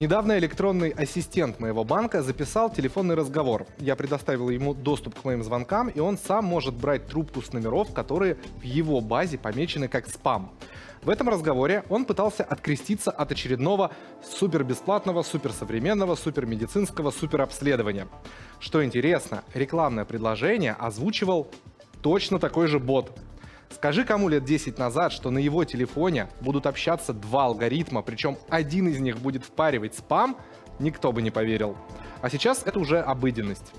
Недавно электронный ассистент моего банка записал телефонный разговор. Я предоставил ему доступ к моим звонкам, и он сам может брать трубку с номеров, которые в его базе помечены как спам. В этом разговоре он пытался откреститься от очередного супербесплатного, суперсовременного, супермедицинского суперобследования. Что интересно, рекламное предложение озвучивал точно такой же бот. Скажи кому лет 10 назад, что на его телефоне будут общаться два алгоритма, причем один из них будет впаривать спам, никто бы не поверил. А сейчас это уже обыденность.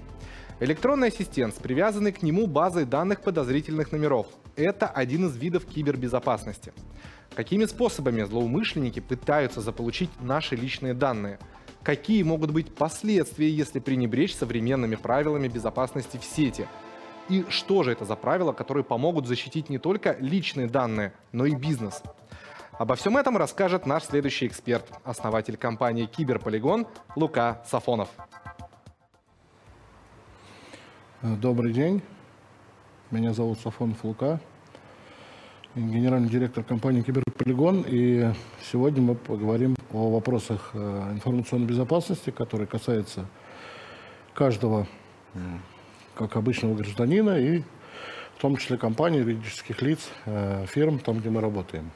Электронный ассистент с привязанной к нему базой данных подозрительных номеров. Это один из видов кибербезопасности. Какими способами злоумышленники пытаются заполучить наши личные данные? Какие могут быть последствия, если пренебречь современными правилами безопасности в сети? И что же это за правила, которые помогут защитить не только личные данные, но и бизнес? Обо всем этом расскажет наш следующий эксперт, основатель компании Киберполигон Лука Сафонов. Добрый день. Меня зовут Сафонов Лука генеральный директор компании «Киберполигон». И сегодня мы поговорим о вопросах э, информационной безопасности, которые касаются каждого, как обычного гражданина, и в том числе компаний, юридических лиц, э, фирм, там, где мы работаем.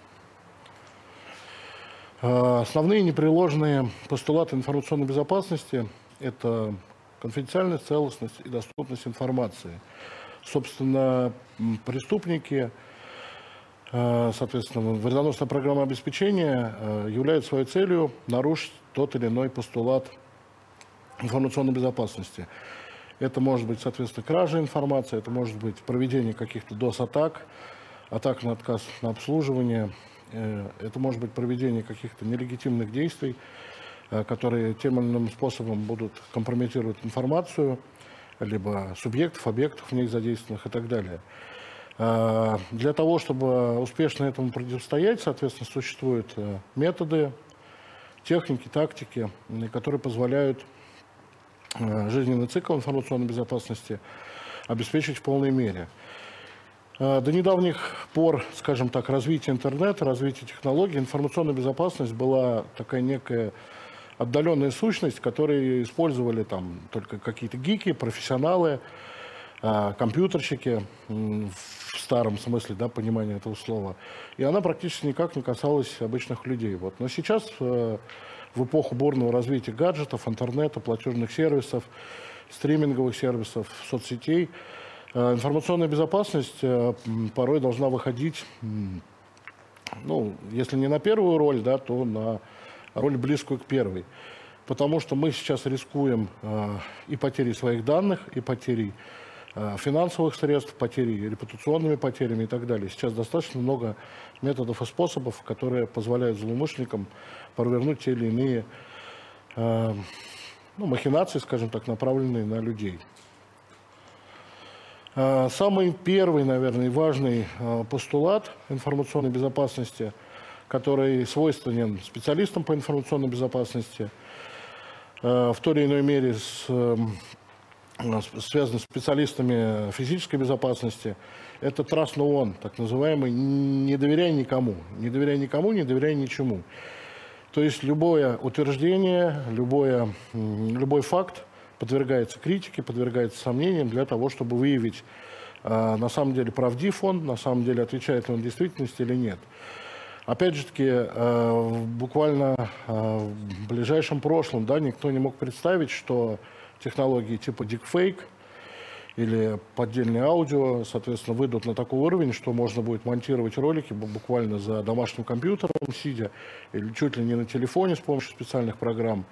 Э, основные непреложные постулаты информационной безопасности – это конфиденциальность, целостность и доступность информации. Собственно, преступники – Э, соответственно, вредоносная программа обеспечения является своей целью нарушить тот или иной постулат информационной безопасности. Это может быть, соответственно, кража информации, это может быть проведение каких-то DOS-атак, атак на отказ на обслуживание, э, это может быть проведение каких-то нелегитимных действий, которые тем или иным способом будут компрометировать информацию, либо субъектов, объектов в ней задействованных и так далее. А, для того, чтобы успешно этому противостоять, соответственно, существуют э, методы, техники, тактики, которые позволяют э, жизненный цикл информационной безопасности обеспечить в полной мере. А, до недавних пор, скажем так, развитие интернета, развитие технологий, информационная безопасность была такая некая отдаленная сущность, которую использовали там только какие-то гики, профессионалы, а, компьютерщики в старом смысле да, понимания этого слова. И она практически никак не касалась обычных людей. Вот. Но сейчас, э, в эпоху бурного развития гаджетов, интернета, платежных сервисов, стриминговых сервисов, соцсетей, э, информационная безопасность э, порой должна выходить, ну, если не на первую роль, да, то на роль близкую к первой. Потому что мы сейчас рискуем и потерей своих данных, и потерей Э, финансовых средств, потери репутационными потерями и так далее. Сейчас достаточно много методов и способов, которые позволяют злоумышленникам провернуть те или иные э, ну, махинации, скажем так, направленные на людей. Э, самый первый, наверное, важный постулат информационной безопасности, который свойственен специалистам по информационной безопасности, в той или иной мере с связано с специалистами физической безопасности, это trust no one, так называемый не доверяй никому, не доверяй никому, не доверяй ничему. То есть любое утверждение, любое, любой факт подвергается критике, подвергается сомнениям для того, чтобы выявить, а, на самом деле правдив он, на самом деле отвечает он действительности или нет. Опять же таки, а, буквально а, в ближайшем прошлом да, никто не мог представить, что технологии типа deepfake или поддельное аудио, соответственно, выйдут на такой уровень, что можно будет монтировать ролики буквально за домашним компьютером, сидя, или чуть ли не на телефоне с помощью специальных программ.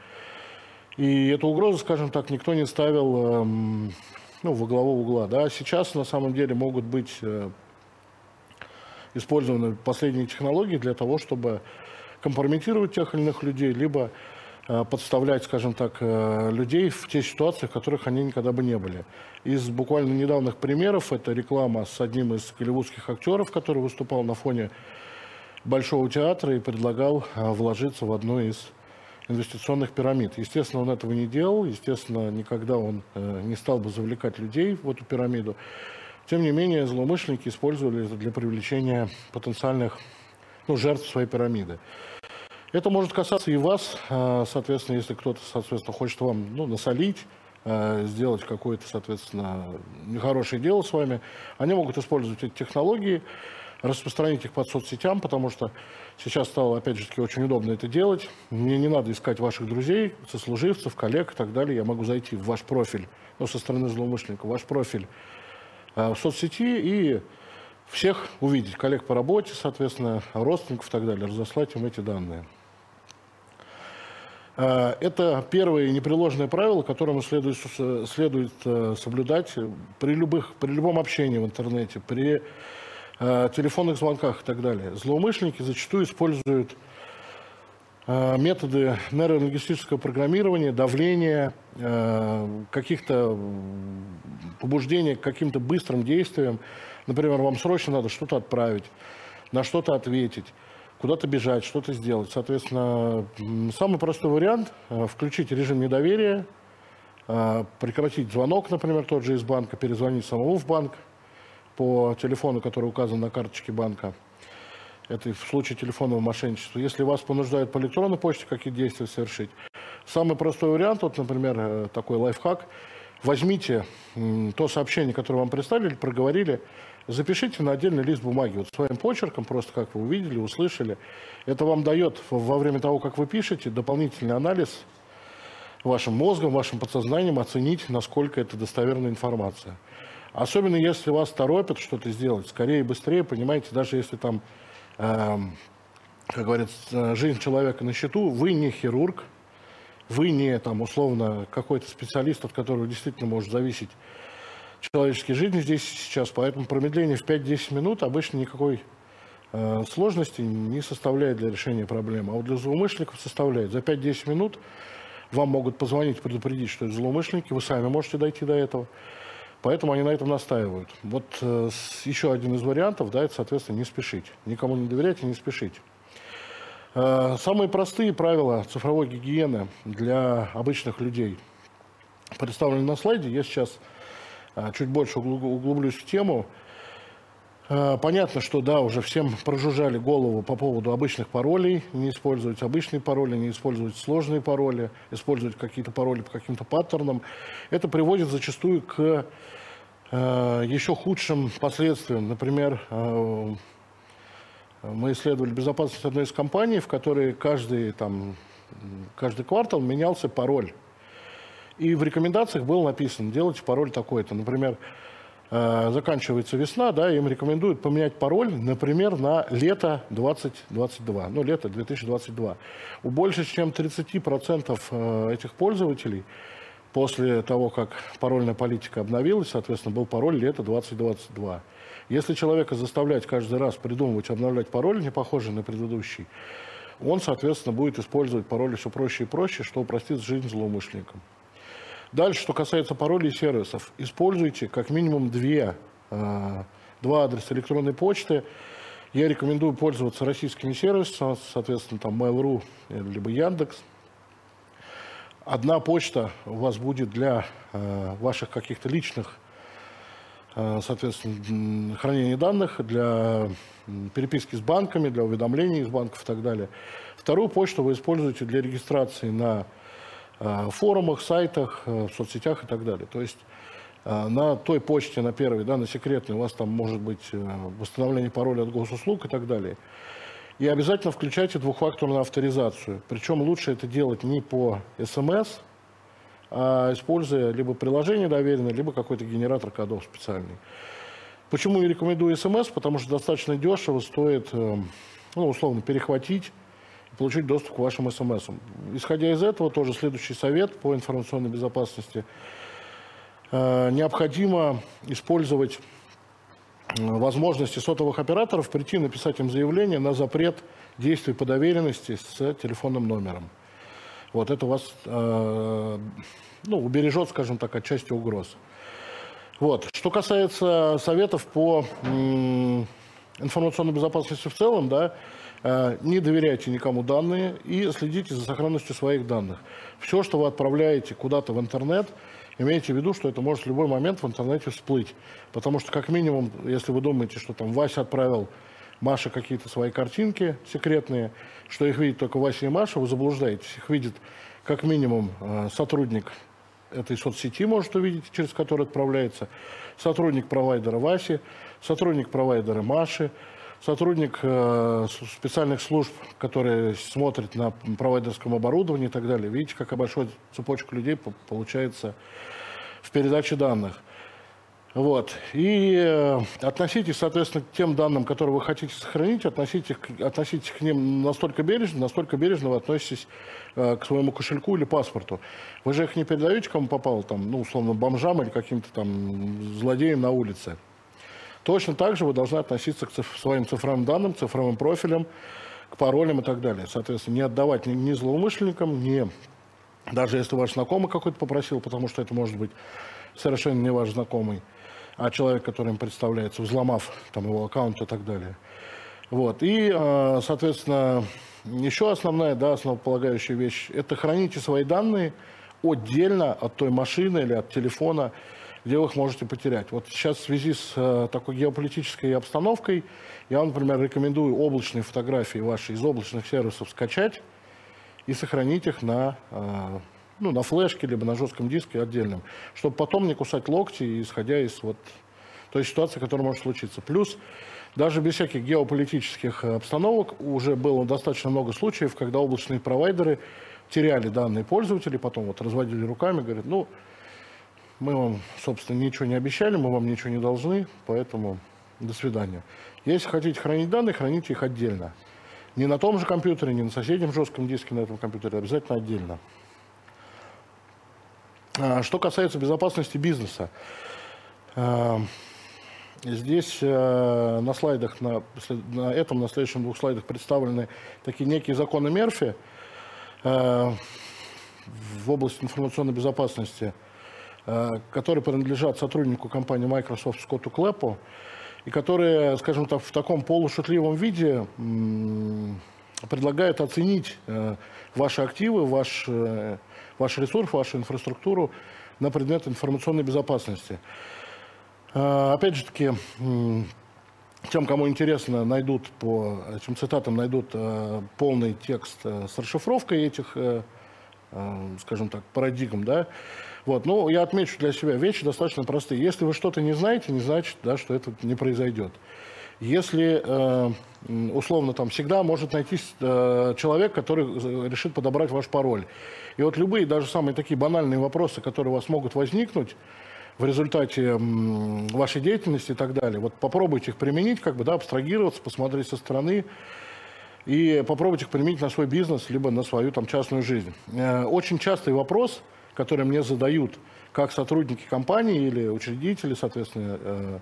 И эту угрозу, скажем так, никто не ставил эм, ну, во главу угла. Да? Сейчас, на самом деле, могут быть э, использованы последние технологии для того, чтобы компрометировать тех или иных людей, либо подставлять, скажем так, э, людей в те ситуации, в которых они никогда бы не были. Из буквально недавних примеров это реклама с одним из голливудских актеров, который выступал на фоне Большого театра и предлагал а, вложиться в одну из инвестиционных пирамид. Естественно, он этого не делал, естественно, никогда он э, не стал бы завлекать людей в эту пирамиду. Тем не менее, злоумышленники использовали это для привлечения потенциальных ну, жертв своей пирамиды. Это может касаться и вас, э, соответственно, если кто-то, соответственно, хочет вам ну, насолить, э, сделать какое-то, соответственно, нехорошее дело с вами, они могут использовать эти технологии, распространить их по соцсетям, потому что сейчас стало, опять же таки, очень удобно это делать. Мне не надо искать ваших друзей, сослуживцев, коллег и так далее. Я могу зайти в ваш профиль, ну, со стороны злоумышленника, ваш профиль э, в соцсети и всех увидеть, коллег по работе, соответственно, родственников и так далее, разослать им эти данные. Э, это первое непреложное правило, которому следует, следует э, соблюдать при, любых, при любом общении в интернете, при Э, телефонных звонках и так далее. Злоумышленники зачастую используют методы нейролингвистического программирования, давления, каких-то побуждения к каким-то быстрым действиям. Например, вам срочно надо что-то отправить, на что-то ответить, куда-то бежать, что-то сделать. Соответственно, самый простой вариант – включить режим недоверия, прекратить звонок, например, тот же из банка, перезвонить самому в банк, по телефону, который указан на карточке банка. Это в случае телефонного мошенничества. Если вас понуждают по электронной почте какие действия совершить. Самый простой вариант, вот, например, э, такой лайфхак. Возьмите то сообщение, которое вам представили, проговорили, запишите на отдельный лист бумаги, вот своим почерком, просто как вы увидели, услышали. Это вам дает во время того, как вы пишете, дополнительный анализ вашим мозгом, вашим подсознанием оценить, насколько это достоверная информация. Особенно если вас торопят что-то сделать, скорее и быстрее, понимаете, даже если там, э, как говорится, жизнь человека на счету, вы не хирург, вы не там условно какой-то специалист, от которого действительно может зависеть человеческие жизни здесь сейчас, поэтому промедление в 5-10 минут обычно никакой э, сложности не составляет для решения проблемы. А вот для злоумышленников составляет. За 5-10 минут вам могут позвонить, предупредить, что это злоумышленники, вы сами можете дойти до этого. Поэтому они на этом настаивают. Вот э, еще один из вариантов, да, это, соответственно, не спешить. Никому не доверять и не спешить. Э, самые простые правила цифровой гигиены для обычных людей представлены на слайде. Я сейчас чуть больше углублюсь в тему. Э, понятно, что да, уже всем прожужжали голову по поводу обычных паролей, не использовать обычные пароли, не использовать сложные пароли, использовать какие-то пароли по каким-то паттернам. Это приводит зачастую к э, еще худшим последствиям. Например, мы исследовали безопасность одной из компаний, в которой каждый, там, каждый квартал менялся пароль. И в рекомендациях было написано, делайте пароль такой-то. Например, Э, заканчивается весна, да, им рекомендуют поменять пароль, например, на лето 2022, ну, лето 2022. У больше чем 30% э, этих пользователей после того, как парольная политика обновилась, соответственно, был пароль лето 2022. Если человека заставлять каждый раз придумывать, обновлять пароль, не похожий на предыдущий, он, соответственно, будет использовать пароли все проще и проще, что упростит жизнь злоумышленникам. Дальше, что касается паролей и сервисов. Используйте как минимум две, э, два адреса электронной почты. Я рекомендую пользоваться российскими сервисами, соответственно, там Mail.ru либо Яндекс. Одна почта у вас будет для э, ваших каких-то личных, э, соответственно, хранения данных, для переписки с банками, для уведомлений из банков и так далее. Вторую почту вы используете для регистрации на форумах, сайтах, э, в соцсетях и так далее. То есть э, на той почте, на первой, да, на секретной, у вас там может быть восстановление пароля от госуслуг и так далее. И обязательно включайте двухфакторную авторизацию. Причем лучше это делать не по СМС, а используя либо приложение доверенное, либо какой-то генератор кодов специальный. Почему не рекомендую СМС? Потому что достаточно дешево стоит, ну, условно, перехватить получить доступ к вашим смс. Исходя из этого, тоже следующий совет по информационной безопасности. Э, необходимо использовать э, возможности сотовых операторов прийти написать им заявление на запрет действий по доверенности с телефонным номером. Вот это вас э, ну, убережет, скажем так, от части угроз. Вот. Что касается советов по информационной безопасности в целом, да, не доверяйте никому данные и следите за сохранностью своих данных. Все, что вы отправляете куда-то в интернет, имейте в виду, что это может в любой момент в интернете всплыть. Потому что, как минимум, если вы думаете, что там Вася отправил Маше какие-то свои картинки секретные, что их видит только Вася и Маша, вы заблуждаетесь. Их видит как минимум э, сотрудник этой соцсети может увидеть, через который отправляется, сотрудник провайдера Васи, сотрудник провайдера Маши, сотрудник э, специальных служб, которые смотрят на провайдерском оборудовании и так далее. Видите, какая большая цепочка людей получается в передаче данных. Вот. И э, относитесь, соответственно, к тем данным, которые вы хотите сохранить, относитесь, относитесь к ним настолько бережно, настолько бережно вы относитесь э, к своему кошельку или паспорту. Вы же их не передаете, кому попало, там, ну, условно, бомжам или каким-то там злодеям на улице. Точно так же вы должны относиться к циф- своим цифровым данным, цифровым профилям, к паролям и так далее. Соответственно, не отдавать ни, ни злоумышленникам, ни даже если ваш знакомый какой-то попросил, потому что это может быть совершенно не ваш знакомый, а человек, который им представляется, взломав там, его аккаунт и так далее. Вот. И, а, соответственно, еще основная, да, основополагающая вещь – это храните свои данные отдельно от той машины или от телефона, где вы их можете потерять. Вот сейчас в связи с э, такой геополитической обстановкой я вам, например, рекомендую облачные фотографии ваши из облачных сервисов скачать и сохранить их на, э, ну, на флешке, либо на жестком диске отдельном, чтобы потом не кусать локти, исходя из вот той ситуации, которая может случиться. Плюс даже без всяких геополитических обстановок уже было достаточно много случаев, когда облачные провайдеры теряли данные пользователей, потом вот разводили руками, говорят, ну, мы вам, собственно, ничего не обещали, мы вам ничего не должны, поэтому до свидания. Если хотите хранить данные, храните их отдельно. Не на том же компьютере, не на соседнем жестком диске на этом компьютере, обязательно отдельно. А, что касается безопасности бизнеса. А, здесь а, на слайдах, на, на этом, на следующих двух слайдах представлены такие некие законы Мерфи в области информационной безопасности – которые принадлежат сотруднику компании Microsoft Скотту Клэпу, и которые, скажем так, в таком полушутливом виде предлагают оценить э, ваши активы, ваш, э, ваш ресурс, вашу инфраструктуру на предмет информационной безопасности. Опять же таки, тем, кому интересно, найдут по этим цитатам найдут полный текст с расшифровкой этих, скажем так, парадигм, да, вот. Ну, я отмечу для себя, вещи достаточно простые. Если вы что-то не знаете, не значит, да, что это не произойдет. Если, э, условно, там всегда может найтись э, человек, который решит подобрать ваш пароль. И вот любые, даже самые такие банальные вопросы, которые у вас могут возникнуть, в результате вашей деятельности и так далее. Вот попробуйте их применить, как бы, да, абстрагироваться, посмотреть со стороны и попробуйте их применить на свой бизнес, либо на свою там частную жизнь. Э, очень частый вопрос – которые мне задают как сотрудники компании или учредители, соответственно, э,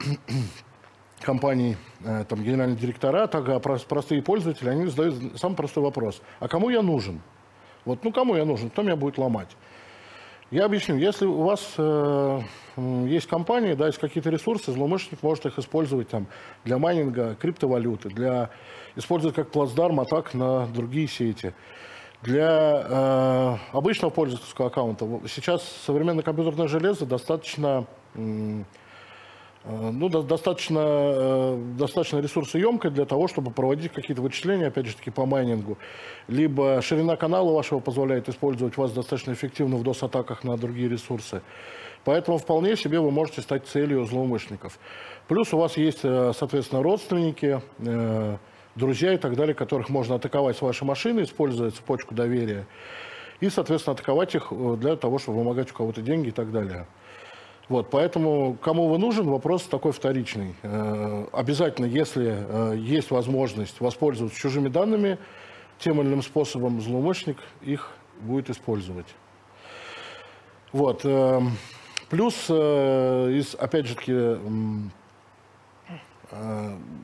компаний, э, там, генеральные директора, так и простые пользователи, они задают самый простой вопрос. А кому я нужен? Вот, ну, кому я нужен? Кто меня будет ломать? Я объясню. Если у вас э, есть компания, да, есть какие-то ресурсы, злоумышленник может их использовать там, для майнинга криптовалюты, для использовать как плацдарм атак на другие сети. Для э, обычного пользовательского аккаунта сейчас современное компьютерное железо достаточно, э, ну, до, достаточно, э, достаточно ресурсоемкое для того, чтобы проводить какие-то вычисления, опять же таки, по майнингу. Либо ширина канала вашего позволяет использовать вас достаточно эффективно в DOS-атаках на другие ресурсы. Поэтому вполне себе вы можете стать целью злоумышленников. Плюс у вас есть, э, соответственно, родственники, э, друзья и так далее, которых можно атаковать с вашей машины, используя цепочку доверия, и, соответственно, атаковать их э, для того, чтобы вымогать у кого-то деньги и так далее. Вот, поэтому кому вы нужен, вопрос такой вторичный. Э, обязательно, если э, есть возможность воспользоваться чужими данными, тем или иным способом злоумышленник их будет использовать. Вот. Плюс, опять же таки, Э,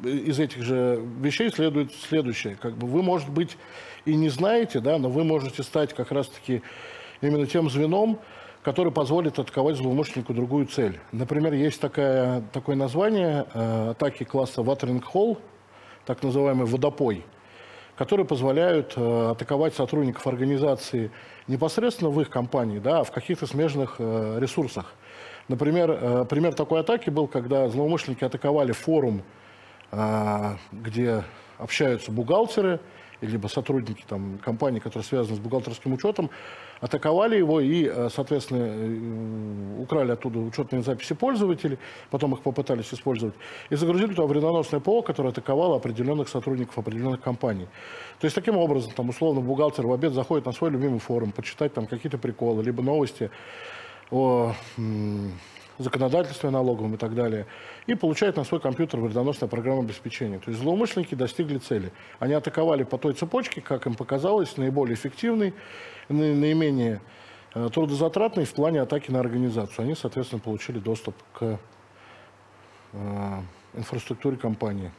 из этих же вещей следует следующее. Как бы вы, может быть, и не знаете, да, но вы можете стать как раз-таки именно тем звеном, который позволит атаковать злоумышленнику другую цель. Например, есть такая, такое название э, атаки класса Watering Hole, так называемый водопой, которые позволяют э, атаковать сотрудников организации непосредственно в их компании, да, а в каких-то смежных э, ресурсах. Например, э, пример такой атаки был, когда злоумышленники атаковали форум, э, где общаются бухгалтеры, либо сотрудники там, компании, которые связаны с бухгалтерским учетом, атаковали его и, э, соответственно, украли оттуда учетные записи пользователей, потом их попытались использовать, и загрузили туда вредоносное ПО, которое атаковало определенных сотрудников определенных компаний. То есть, таким образом, там, условно, бухгалтер в обед заходит на свой любимый форум, почитать там какие-то приколы, либо новости о законодательстве налоговом и так далее, и получает на свой компьютер вредоносное программное обеспечение. То есть злоумышленники достигли цели. Они атаковали по той цепочке, как им показалось, наиболее эффективный, наименее э, трудозатратный в плане атаки на организацию. Они, соответственно, получили доступ к э, инфраструктуре компании.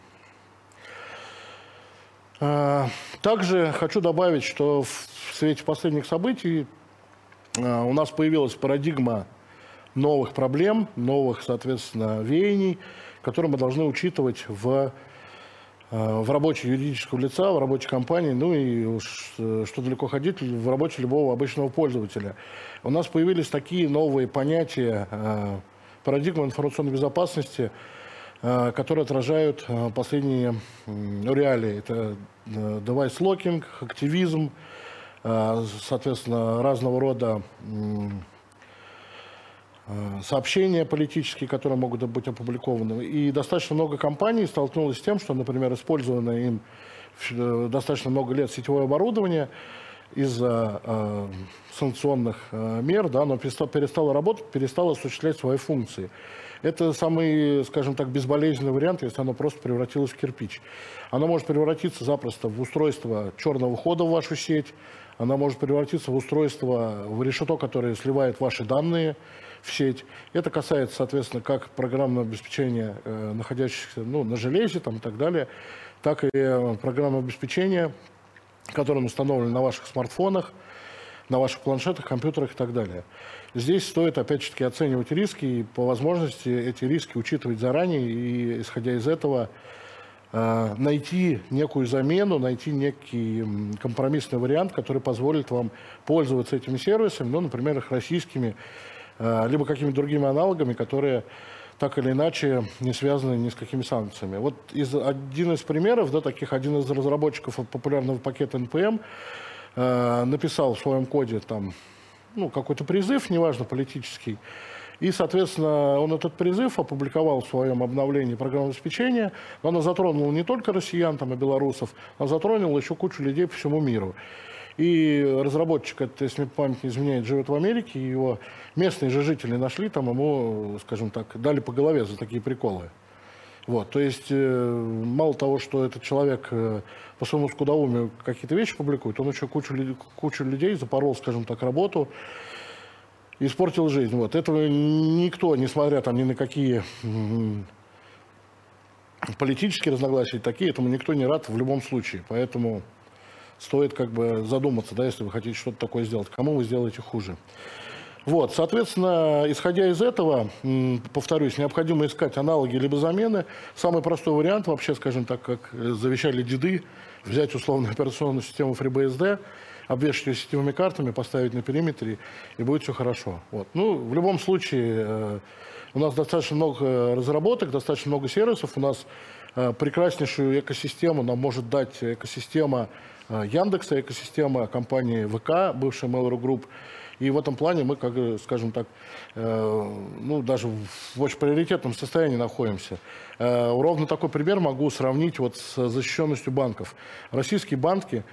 Э, также хочу добавить, что в свете последних событий у нас появилась парадигма новых проблем, новых, соответственно, веяний, которые мы должны учитывать в, э, в работе юридического лица, в работе компании, ну и уж, э, что далеко ходить, в работе любого обычного пользователя. У нас появились такие новые понятия, э, парадигмы информационной безопасности, которые отражают последние реалии. Это locking, активизм, соответственно, разного рода Э, сообщения политические, которые могут быть опубликованы. И достаточно много компаний столкнулось с тем, что, например, использованное им э, достаточно много лет сетевое оборудование из-за э, санкционных э, мер, да, оно перестало, перестало работать, перестало осуществлять свои функции. Это самый, скажем так, безболезненный вариант, если оно просто превратилось в кирпич. Оно может превратиться запросто в устройство черного хода в вашу сеть, оно может превратиться в устройство, в решето, которое сливает ваши данные, в сеть. Это касается, соответственно, как программного обеспечения, э, находящихся ну, на железе там, и так далее, так и э, программного обеспечения, которое установлено на ваших смартфонах, на ваших планшетах, компьютерах и так далее. Здесь стоит, опять-таки, оценивать риски и по возможности эти риски учитывать заранее и, исходя из этого, найти некую замену, найти некий компромиссный вариант, который позволит вам пользоваться этими сервисами, ну, например, их российскими Э, либо какими-то другими аналогами, которые так или иначе не связаны ни с какими санкциями. Вот из, один из примеров, да, таких, один из разработчиков популярного пакета NPM э, написал в своем коде там, ну, какой-то призыв, неважно, политический, и, соответственно, он этот призыв опубликовал в своем обновлении программного обеспечения. Но она затронула не только россиян там, и белорусов, она затронула еще кучу людей по всему миру. И разработчик, это, если память не изменяет, живет в Америке, его местные же жители нашли, там ему, скажем так, дали по голове за такие приколы. Вот, то есть э, мало того, что этот человек э, по своему скудоумию какие-то вещи публикует, он еще кучу, кучу людей запорол, скажем так, работу, испортил жизнь. Вот. Этого никто, несмотря там ни на какие политические разногласия такие, этому никто не рад в любом случае. Поэтому стоит как бы задуматься, да, если вы хотите что-то такое сделать. Кому вы сделаете хуже? Вот, соответственно, исходя из этого, повторюсь, необходимо искать аналоги либо замены. Самый простой вариант, вообще, скажем так, как завещали деды, взять условную операционную систему FreeBSD, обвешать сетевыми картами, поставить на периметре, и будет все хорошо. Вот. Ну, в любом случае, э, у нас достаточно много разработок, достаточно много сервисов, у нас э, прекраснейшую экосистему нам может дать экосистема Э, Яндекса, экосистема компании ВК, бывшая Mail.ru Group. И в этом плане мы, как, скажем так, э, ну, даже в очень приоритетном состоянии находимся. Э, ровно такой пример могу сравнить вот с защищенностью банков. Российские банки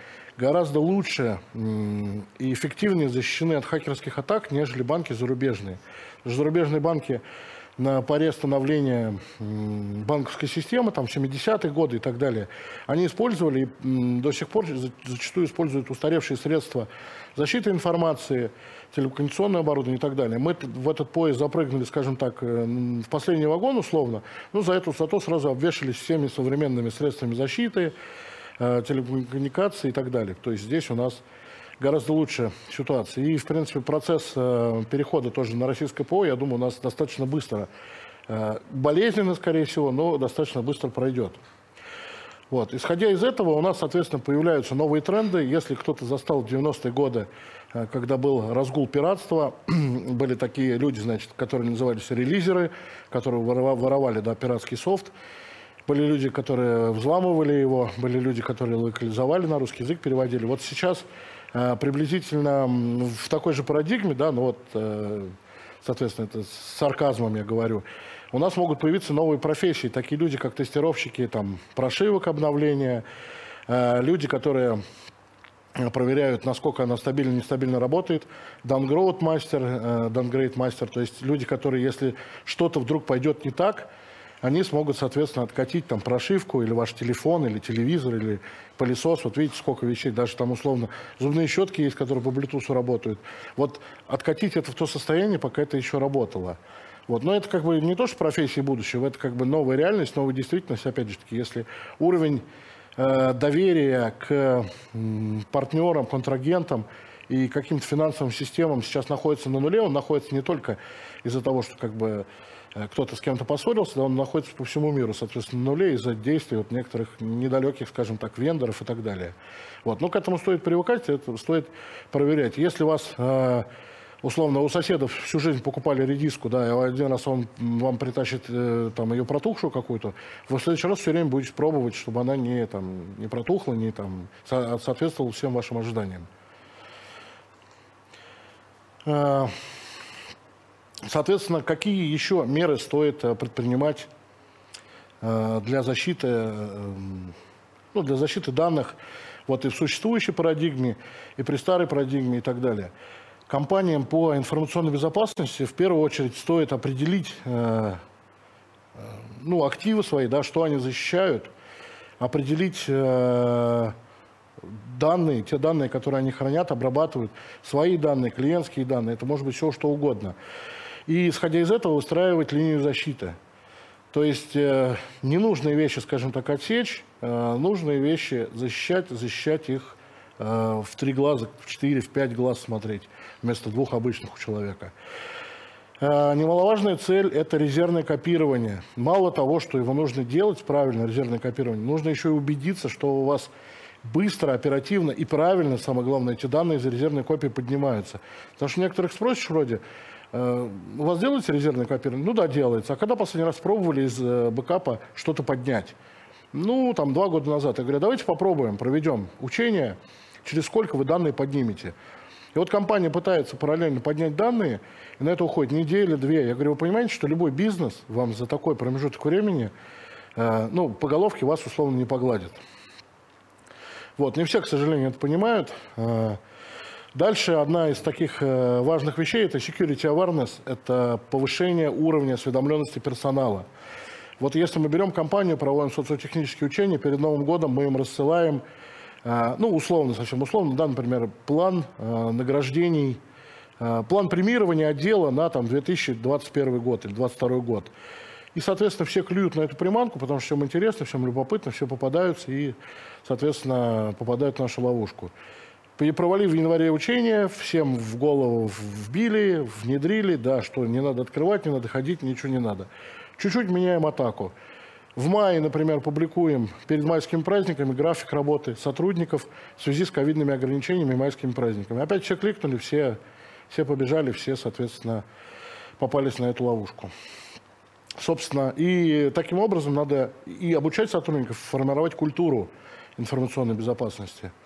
гораздо лучше и эффективнее защищены от хакерских атак, нежели банки зарубежные. Зарубежные банки на паре становления банковской системы, там, 70-е годы и так далее, они использовали и до сих пор зачастую используют устаревшие средства защиты информации, телекоммуникационное оборудование и так далее. Мы в этот поезд запрыгнули, скажем так, э, в последний вагон условно, но за это зато сразу обвешались всеми современными средствами защиты, телекоммуникации и так далее. То есть здесь у нас гораздо лучше ситуация. И, в принципе, процесс э, перехода тоже на российское ПО, я думаю, у нас достаточно быстро, э, болезненно, скорее всего, но достаточно быстро пройдет. Вот. Исходя из этого, у нас, соответственно, появляются новые тренды. Если кто-то застал 90-е годы, э, когда был разгул пиратства, были такие люди, значит, которые назывались релизеры, которые воровали да, пиратский софт. Были люди, которые взламывали его, были люди, которые локализовали на русский язык, переводили. Вот сейчас э, приблизительно в такой же парадигме, да, ну вот, э, соответственно, это с сарказмом я говорю, у нас могут появиться новые профессии, такие люди, как тестировщики там, прошивок обновления, э, люди, которые проверяют, насколько она стабильно, нестабильно работает, downgrade мастер, downgrade мастер, то есть люди, которые, если что-то вдруг пойдет не так, они смогут, соответственно, откатить там прошивку или ваш телефон, или телевизор, или пылесос. Вот видите, сколько вещей, даже там условно зубные щетки есть, которые по Bluetooth работают. Вот откатить это в то состояние, пока это еще работало. Вот. Но это как бы не то, что профессия будущего, это как бы новая реальность, новая действительность. Опять же таки, если уровень э, доверия к э, партнерам, контрагентам и каким-то финансовым системам сейчас находится на нуле, он находится не только из-за того, что как бы кто-то с кем-то поссорился, да, он находится по всему миру, соответственно, на нуле из-за действий вот некоторых недалеких, скажем так, вендоров и так далее. Вот. Но к этому стоит привыкать, это стоит проверять. Если вас э, условно, у соседов всю жизнь покупали редиску, да, и один раз он вам притащит э, там ее протухшую какую-то, вы в следующий раз все время будете пробовать, чтобы она не, там, не протухла, не там, соответствовала всем вашим ожиданиям. Соответственно, какие еще меры стоит э, предпринимать э, для защиты, э, ну, для защиты данных вот и в существующей парадигме, и при старой парадигме и так далее. Компаниям по информационной безопасности в первую очередь стоит определить ну, активы свои, да, что они защищают, определить данные, те данные, которые они хранят, обрабатывают, свои данные, клиентские данные, это может быть все что угодно и, исходя из этого, устраивать линию защиты. То есть э, ненужные вещи, скажем так, отсечь, э, нужные вещи защищать, защищать их э, в три глаза, в четыре, в пять глаз смотреть, вместо двух обычных у человека. Э, немаловажная цель – это резервное копирование. Мало того, что его нужно делать правильно, резервное копирование, нужно еще и убедиться, что у вас быстро, оперативно и правильно, самое главное, эти данные из резервной копии поднимаются. Потому что некоторых спросишь вроде, у вас делается резервное копирование? Ну да, делается. А когда последний раз пробовали из э, бэкапа что-то поднять? Ну, там, два года назад. Я говорю, давайте попробуем, проведем учение, через сколько вы данные поднимете. И вот компания пытается параллельно поднять данные, и на это уходит неделя, две. Я говорю, вы понимаете, что любой бизнес вам за такой промежуток времени, э, ну, по головке вас условно не погладит. Вот, не все, к сожалению, это понимают. Э, Дальше одна из таких э, важных вещей – это security awareness, это повышение уровня осведомленности персонала. Вот если мы берем компанию, проводим социотехнические учения, перед Новым годом мы им рассылаем, э, ну, условно, совсем условно, да, например, план э, награждений, план премирования отдела на там, 2021 год или 2022 год. И, соответственно, все клюют на эту приманку, потому что всем интересно, всем любопытно, все попадаются и, соответственно, попадают в нашу ловушку. Провалив в январе учения, всем в голову вбили, внедрили, да, что не надо открывать, не надо ходить, ничего не надо. Чуть-чуть меняем атаку. В мае, например, публикуем перед майскими праздниками график работы сотрудников в связи с ковидными ограничениями и майскими праздниками. Опять все кликнули, все, все побежали, все, соответственно, попались на эту ловушку. Собственно, и таким образом надо и обучать сотрудников формировать культуру информационной безопасности –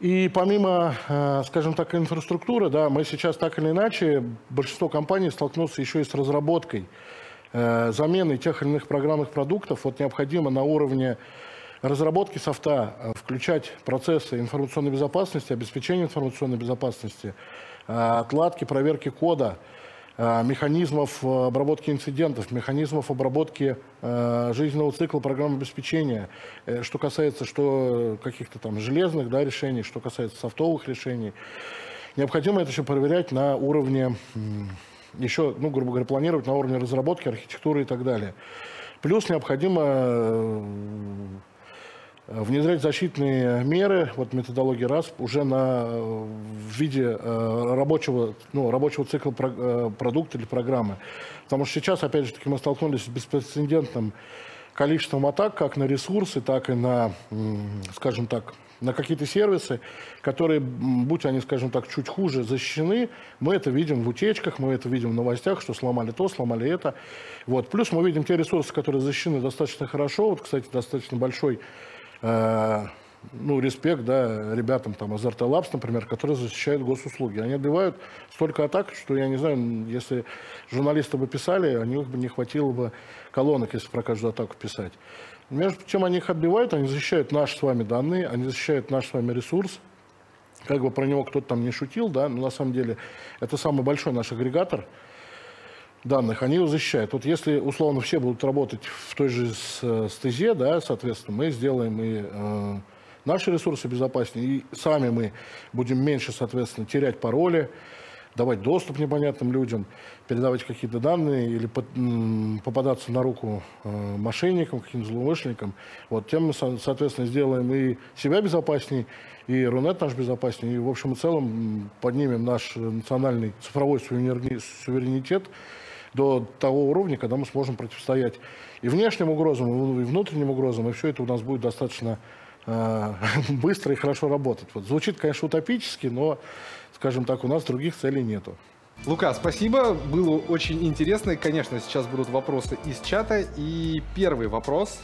и помимо, э, скажем так, инфраструктуры, да, мы сейчас так или иначе, большинство компаний столкнутся еще и с разработкой, э, заменой тех или иных программных продуктов. Вот необходимо на уровне разработки софта э, включать процессы информационной безопасности, обеспечения информационной безопасности, отладки, проверки кода – механизмов э, обработки инцидентов, механизмов обработки э, жизненного цикла программы обеспечения, что касается что каких-то там железных да, решений, что касается софтовых решений. Необходимо это еще проверять на уровне, еще, ну, грубо говоря, планировать на уровне разработки, архитектуры и так далее. Плюс необходимо Э, внедрять защитные меры, вот методология РАСП, уже на, э, в виде э, рабочего, ну, рабочего цикла продукта или программы. Потому что сейчас, опять же таки, мы столкнулись с беспрецедентным количеством атак как на ресурсы, так и на, скажем так, на какие-то сервисы, которые, будь они, скажем так, чуть хуже защищены, мы это видим в утечках, мы это видим в новостях, что сломали то, сломали это. Вот. Плюс мы видим те ресурсы, которые защищены достаточно хорошо. Вот, кстати, достаточно большой э, ну, респект, да, ребятам там из RT Labs, например, которые защищают госуслуги. Они отбивают столько атак, что я не знаю, если журналисты бы писали, у них бы не хватило бы колонок, если про каждую атаку писать. Между тем, они их отбивают, они защищают наши с вами данные, они защищают наш с вами ресурс. Как бы про него кто-то там не шутил, да, но на самом деле это самый большой наш агрегатор данных, они его защищают. Вот если, условно, все будут работать в той же стезе, да, соответственно, мы сделаем и э, наши ресурсы безопаснее, и сами мы будем меньше, соответственно, терять пароли, давать доступ непонятным людям, передавать какие-то данные или попадаться на руку э, мошенникам, каким-то злоумышленникам. Вот тем мы, соответственно, сделаем и себя безопасней, и Рунет наш безопаснее, и в общем и целом поднимем наш национальный цифровой суверенитет до того уровня, когда мы сможем противостоять и внешним угрозам, и внутренним угрозам, и все это у нас будет достаточно э, быстро и хорошо работать. Вот. Звучит, конечно, утопически, но скажем так, у нас других целей нету. Лука, спасибо, было очень интересно. Конечно, сейчас будут вопросы из чата. И первый вопрос,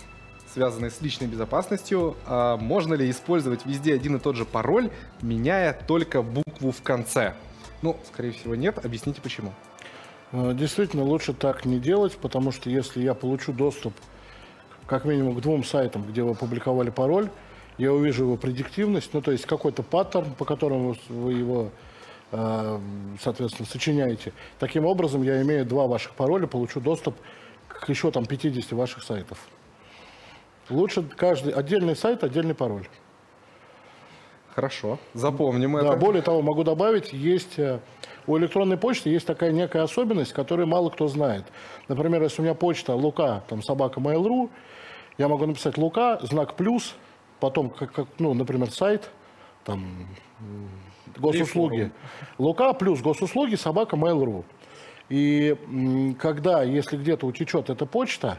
связанный с личной безопасностью. А можно ли использовать везде один и тот же пароль, меняя только букву в конце? Ну, скорее всего, нет. Объясните, почему. Э, действительно, лучше так не делать, потому что если я получу доступ как минимум к двум сайтам, где вы опубликовали пароль, я увижу его предиктивность, ну то есть какой-то паттерн, по которому вы его, э, соответственно, сочиняете. Таким образом, я имею два ваших пароля, получу доступ к еще там 50 ваших сайтов. Лучше каждый отдельный сайт, отдельный пароль. Хорошо, запомним да, это. Более того, могу добавить, есть э, у электронной почты есть такая некая особенность, которую мало кто знает. Например, если у меня почта лука, там собака mail.ru, я могу написать лука, знак плюс, потом, как, как, ну, например, сайт, там, госуслуги. Лука плюс госуслуги, собака Mail.ru. И когда, если где-то утечет эта почта,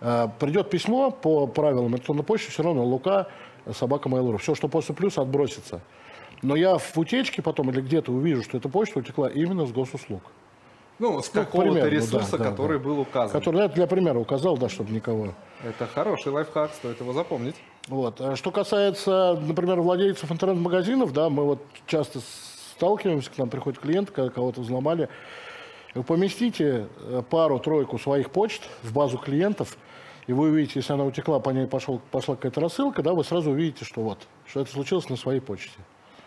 э, придет письмо по правилам электронной почты, все равно Лука, собака Mail.ru. Все, что после плюс, отбросится. Но я в утечке потом или где-то увижу, что эта почта утекла именно с госуслуг. Ну, с какого-то ресурса, да, который да. был указан. Который, я для примера указал, да, чтобы никого. Это хороший лайфхак, стоит его запомнить. Вот. А что касается, например, владельцев интернет-магазинов, да, мы вот часто сталкиваемся, к нам приходит клиент, когда кого-то взломали. Вы поместите э, пару-тройку своих почт в базу клиентов, и вы увидите, если она утекла, по ней пошел, пошла какая-то рассылка, да, вы сразу увидите, что вот, что это случилось на своей почте.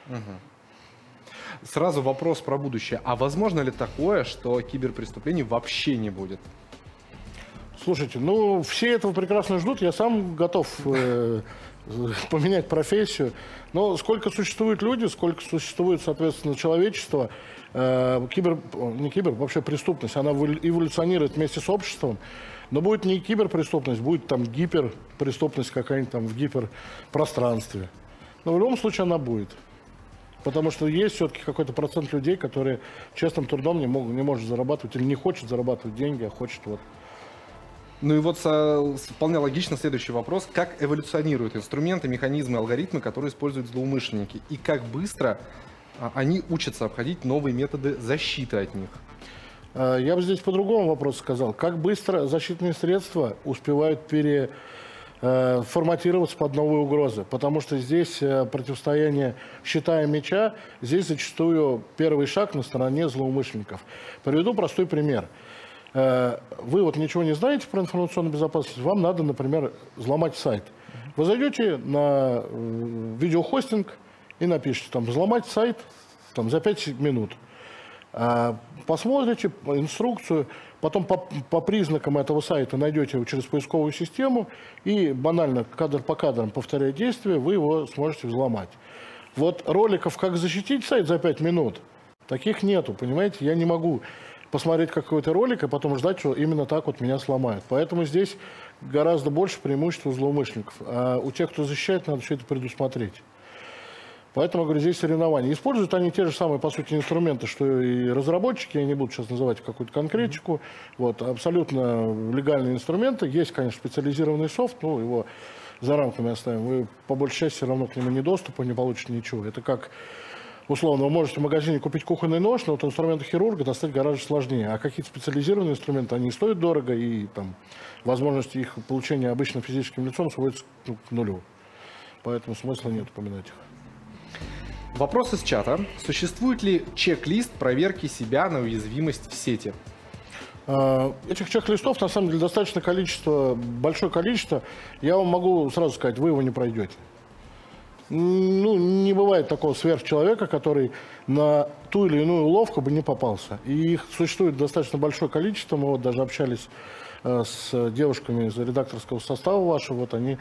Угу. Сразу вопрос про будущее. А возможно ли такое, что киберпреступлений вообще не будет? Слушайте, ну все этого прекрасно ждут. Я сам готов э, поменять профессию. Но сколько существует люди, сколько существует, соответственно, человечество, э, кибер, не кибер, вообще преступность, она эволюционирует вместе с обществом. Но будет не киберпреступность, будет там гиперпреступность какая-нибудь там в гиперпространстве. Но в любом случае она будет. Потому что есть все-таки какой-то процент людей, которые честным трудом не, могут, не может зарабатывать или не хочет зарабатывать деньги, а хочет вот ну и вот вполне логично следующий вопрос. Как эволюционируют инструменты, механизмы, алгоритмы, которые используют злоумышленники? И как быстро а, они учатся обходить новые методы защиты от них? А, я бы здесь по-другому вопрос сказал. Как быстро защитные средства успевают пере Э, форматироваться под новые угрозы. Потому что здесь э, противостояние щита и меча, здесь зачастую первый шаг на стороне злоумышленников. Приведу простой пример. Э, вы вот ничего не знаете про информационную безопасность, вам надо, например, взломать сайт. Вы зайдете на видеохостинг и напишите там «взломать сайт» там, за 5 минут. Посмотрите инструкцию, Потом по, по признакам этого сайта найдете его через поисковую систему и банально кадр по кадрам, повторяя действие, вы его сможете взломать. Вот роликов, как защитить сайт за 5 минут, таких нету, понимаете? Я не могу посмотреть какой-то ролик и потом ждать, что именно так вот меня сломают. Поэтому здесь гораздо больше преимуществ у злоумышленников. А у тех, кто защищает, надо все это предусмотреть. Поэтому, говорю, здесь соревнования. Используют они те же самые, по сути, инструменты, что и разработчики, я не буду сейчас называть какую-то конкретику. Вот, абсолютно легальные инструменты. Есть, конечно, специализированный софт, но его за рамками оставим. Вы, по большей части, все равно к нему не доступа, не получите ничего. Это как условно, вы можете в магазине купить кухонный нож, но вот инструменты хирурга достать гораздо сложнее. А какие-то специализированные инструменты, они стоят дорого, и там возможности их получения обычным физическим лицом сводятся ну, к нулю. Поэтому смысла нет упоминать их. Вопрос из чата. Существует ли чек-лист проверки себя на уязвимость в сети? А, этих чек-листов, на самом деле, достаточно количество, большое количество. Я вам могу сразу сказать, вы его не пройдете. Ну, не бывает такого сверхчеловека, который на ту или иную уловку бы не попался. И их существует достаточно большое количество. Мы вот даже общались э, с девушками из редакторского состава вашего. Вот они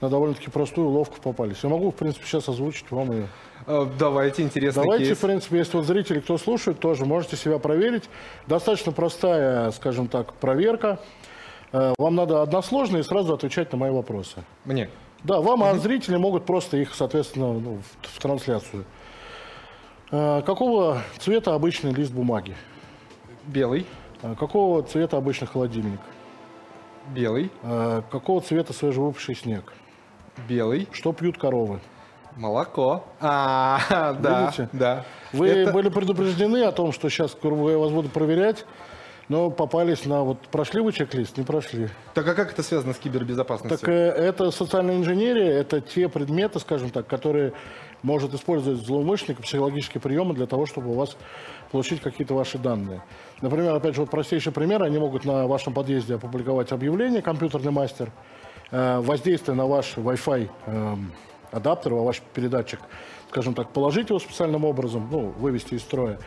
на довольно-таки простую уловку попались. Я могу, в принципе, сейчас озвучить вам ее. Э, давайте, интересный Давайте, кейс. в принципе, если вот зрители, кто слушает, тоже можете себя проверить. Достаточно простая, скажем так, проверка. Э, вам надо односложно и сразу отвечать на мои вопросы. Мне? Да, вам, а зрители могут просто их, соответственно, ну, в, в трансляцию. Э, какого цвета обычный лист бумаги? Белый. Э, какого цвета обычный холодильник? Белый. Э, какого цвета свежевыпавший снег? Белый. Что пьют коровы? Молоко. А, да, Видите? да. Вы Это- были предупреждены о том, что сейчас я вас буду проверять, но попались на вот прошли вы чек-лист, не прошли. Так а как это связано с кибербезопасностью? Так э, это социальная инженерия, это те предметы, скажем так, которые может использовать злоумышленник, психологические приемы для того, чтобы у вас получить какие-то ваши данные. Например, опять же, вот простейший пример, они могут на вашем подъезде опубликовать объявление «Компьютерный мастер», э, воздействие на ваш Wi-Fi эм, адаптер, ваш передатчик, скажем так, положить его специальным образом, ну, вывести из строя.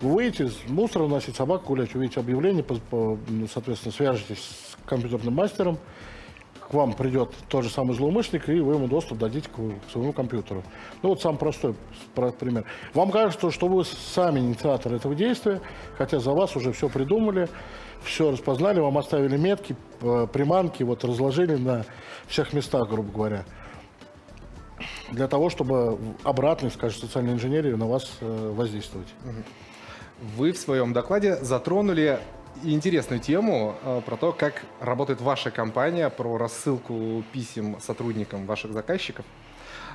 Вы выйдете, мусор уносить, собаку гулять, увидите объявление, по- по- соответственно, свяжетесь с компьютерным мастером, к вам придет тот же самый злоумышленник, и вы ему доступ дадите к, к своему компьютеру. Ну вот самый простой про- пример. Вам кажется, что вы сами инициатор этого действия, хотя за вас уже все придумали, все распознали, вам оставили метки, приманки, вот разложили на всех местах, грубо говоря, для того, чтобы обратно, скажем, социальной инженерии на вас э, воздействовать. Вы в своем докладе затронули интересную тему э, про то, как работает ваша компания, про рассылку писем сотрудникам ваших заказчиков.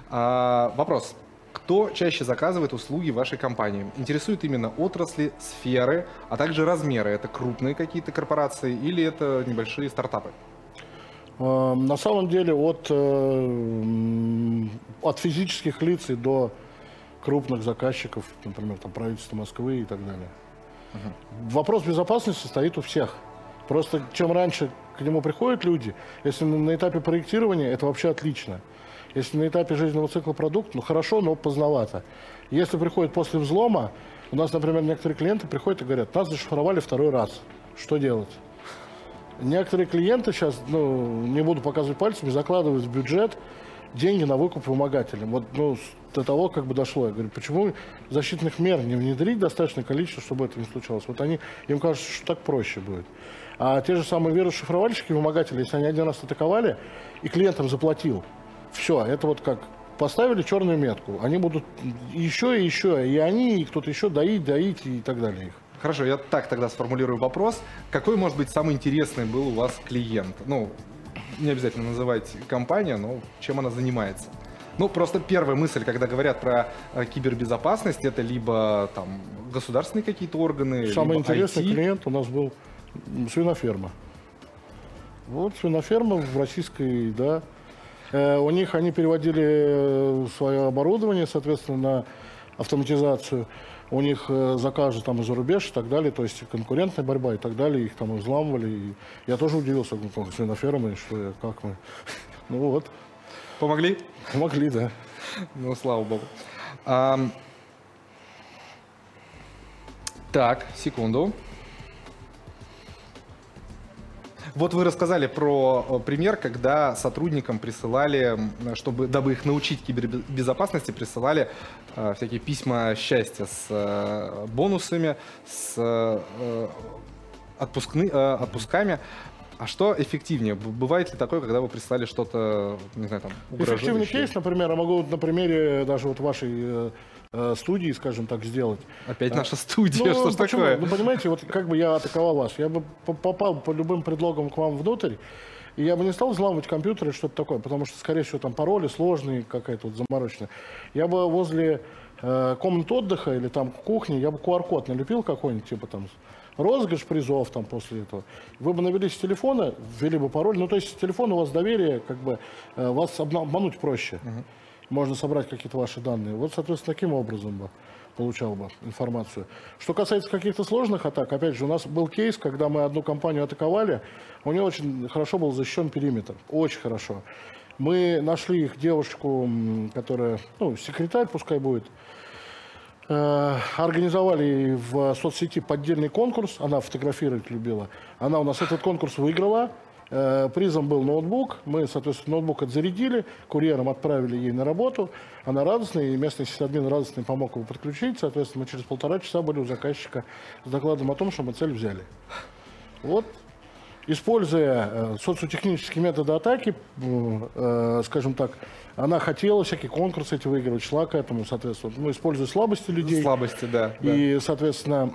А, вопрос. Кто чаще заказывает услуги вашей компании? Интересуют именно отрасли, сферы, а также размеры. Это крупные какие-то корпорации или это небольшие стартапы? Э, На самом деле от, э, от физических лиц и до крупных заказчиков, например, там, правительства Москвы и так далее. Вопрос безопасности стоит у всех. Просто чем раньше к нему приходят люди, если на, этапе проектирования, это вообще отлично. Если на этапе жизненного цикла продукта, ну хорошо, но поздновато. Если приходит после взлома, у нас, например, некоторые клиенты приходят и говорят, нас зашифровали второй раз. Что делать? Некоторые клиенты сейчас, ну, не буду показывать пальцами, закладывают в бюджет деньги на выкуп вымогателям. Вот, ну, до того, как бы дошло. Я говорю, почему защитных мер не внедрить достаточное количество, чтобы это не случалось? Вот они, им кажется, что так проще будет. А те же самые вирус-шифровальщики, вымогатели, если они один раз атаковали, и клиентам заплатил, все, это вот как поставили черную метку. Они будут еще и еще, и они, и кто-то еще доить, доить и так далее их. Хорошо, я так тогда сформулирую вопрос. Какой, может быть, самый интересный был у вас клиент? Ну, не обязательно называть компанию, но чем она занимается. Ну, просто первая мысль, когда говорят про э, кибербезопасность, это либо там государственные какие-то органы, Самый интересный IT. клиент у нас был свиноферма. Вот свиноферма в российской, да. Э, у них они переводили свое оборудование, соответственно, на автоматизацию. У них э, заказы там из-за рубеж и так далее, то есть конкурентная борьба и так далее, их там взламывали. И я тоже удивился, ну, как свинофермы, что я, как мы. Ну вот, Помогли? помогли, да. Ну, слава богу. Так, секунду. Вот вы рассказали про э, пример, когда сотрудникам присылали, чтобы, дабы их научить кибербезопасности, присылали э, всякие письма счастья с э, бонусами, с э, отпускны- э, отпусками. А что эффективнее? Бывает ли такое, когда вы прислали что-то, не знаю, там, Эффективный кейс, например, я могу на примере даже вот вашей э, студии, скажем так, сделать. Опять наша студия, ну, что ж почему? такое? Ну, понимаете, вот как бы я атаковал вас, я бы попал по любым предлогам к вам внутрь, и я бы не стал взламывать компьютер или что-то такое, потому что, скорее всего, там пароли сложные, какая-то вот замороченная. Я бы возле э, комнат отдыха или там кухни, я бы QR-код налепил какой-нибудь, типа там розыгрыш призов там после этого. Вы бы навели с телефона, ввели бы пароль. Ну, то есть с телефона у вас доверие, как бы э, вас обмануть проще. Uh-huh. Можно собрать какие-то ваши данные. Вот, соответственно, таким образом бы получал бы информацию. Что касается каких-то сложных атак, опять же, у нас был кейс, когда мы одну компанию атаковали, у нее очень хорошо был защищен периметр, очень хорошо. Мы нашли их девушку, которая, ну, секретарь пускай будет, Э, организовали в соцсети поддельный конкурс, она фотографировать любила. Она у нас этот конкурс выиграла, призом был ноутбук, мы, соответственно, ноутбук отзарядили, курьером отправили ей на работу, она радостная, и местный сисадмин радостный помог его подключить, соответственно, мы через полтора часа были у заказчика с докладом о том, что мы цель взяли. Вот используя э, социотехнические методы атаки, э, скажем так, она хотела всякие конкурсы эти выигрывать, шла к этому, соответственно, ну, используя слабости людей. Слабости, да. И, да. соответственно,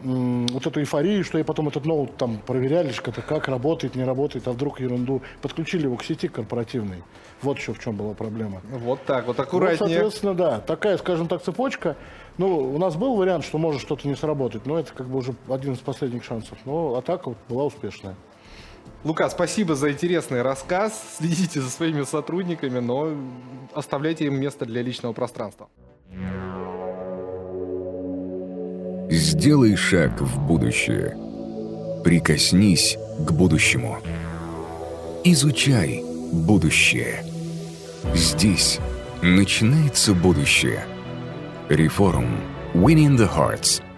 вот эту эйфорию, что и потом этот ноут там проверяли, что это как работает, не работает, а вдруг ерунду. Подключили его к сети корпоративной. Вот еще в чем была проблема. Вот так, вот аккуратнее. Вот, соответственно, да, такая, скажем так, цепочка. Ну, у нас был вариант, что может что-то не сработать, но это как бы уже один из последних шансов. Но атака была успешная. Лука, спасибо за интересный рассказ. Следите за своими сотрудниками, но оставляйте им место для личного пространства. Сделай шаг в будущее. Прикоснись к будущему. Изучай будущее. Здесь начинается будущее. Реформ. Winning the Hearts –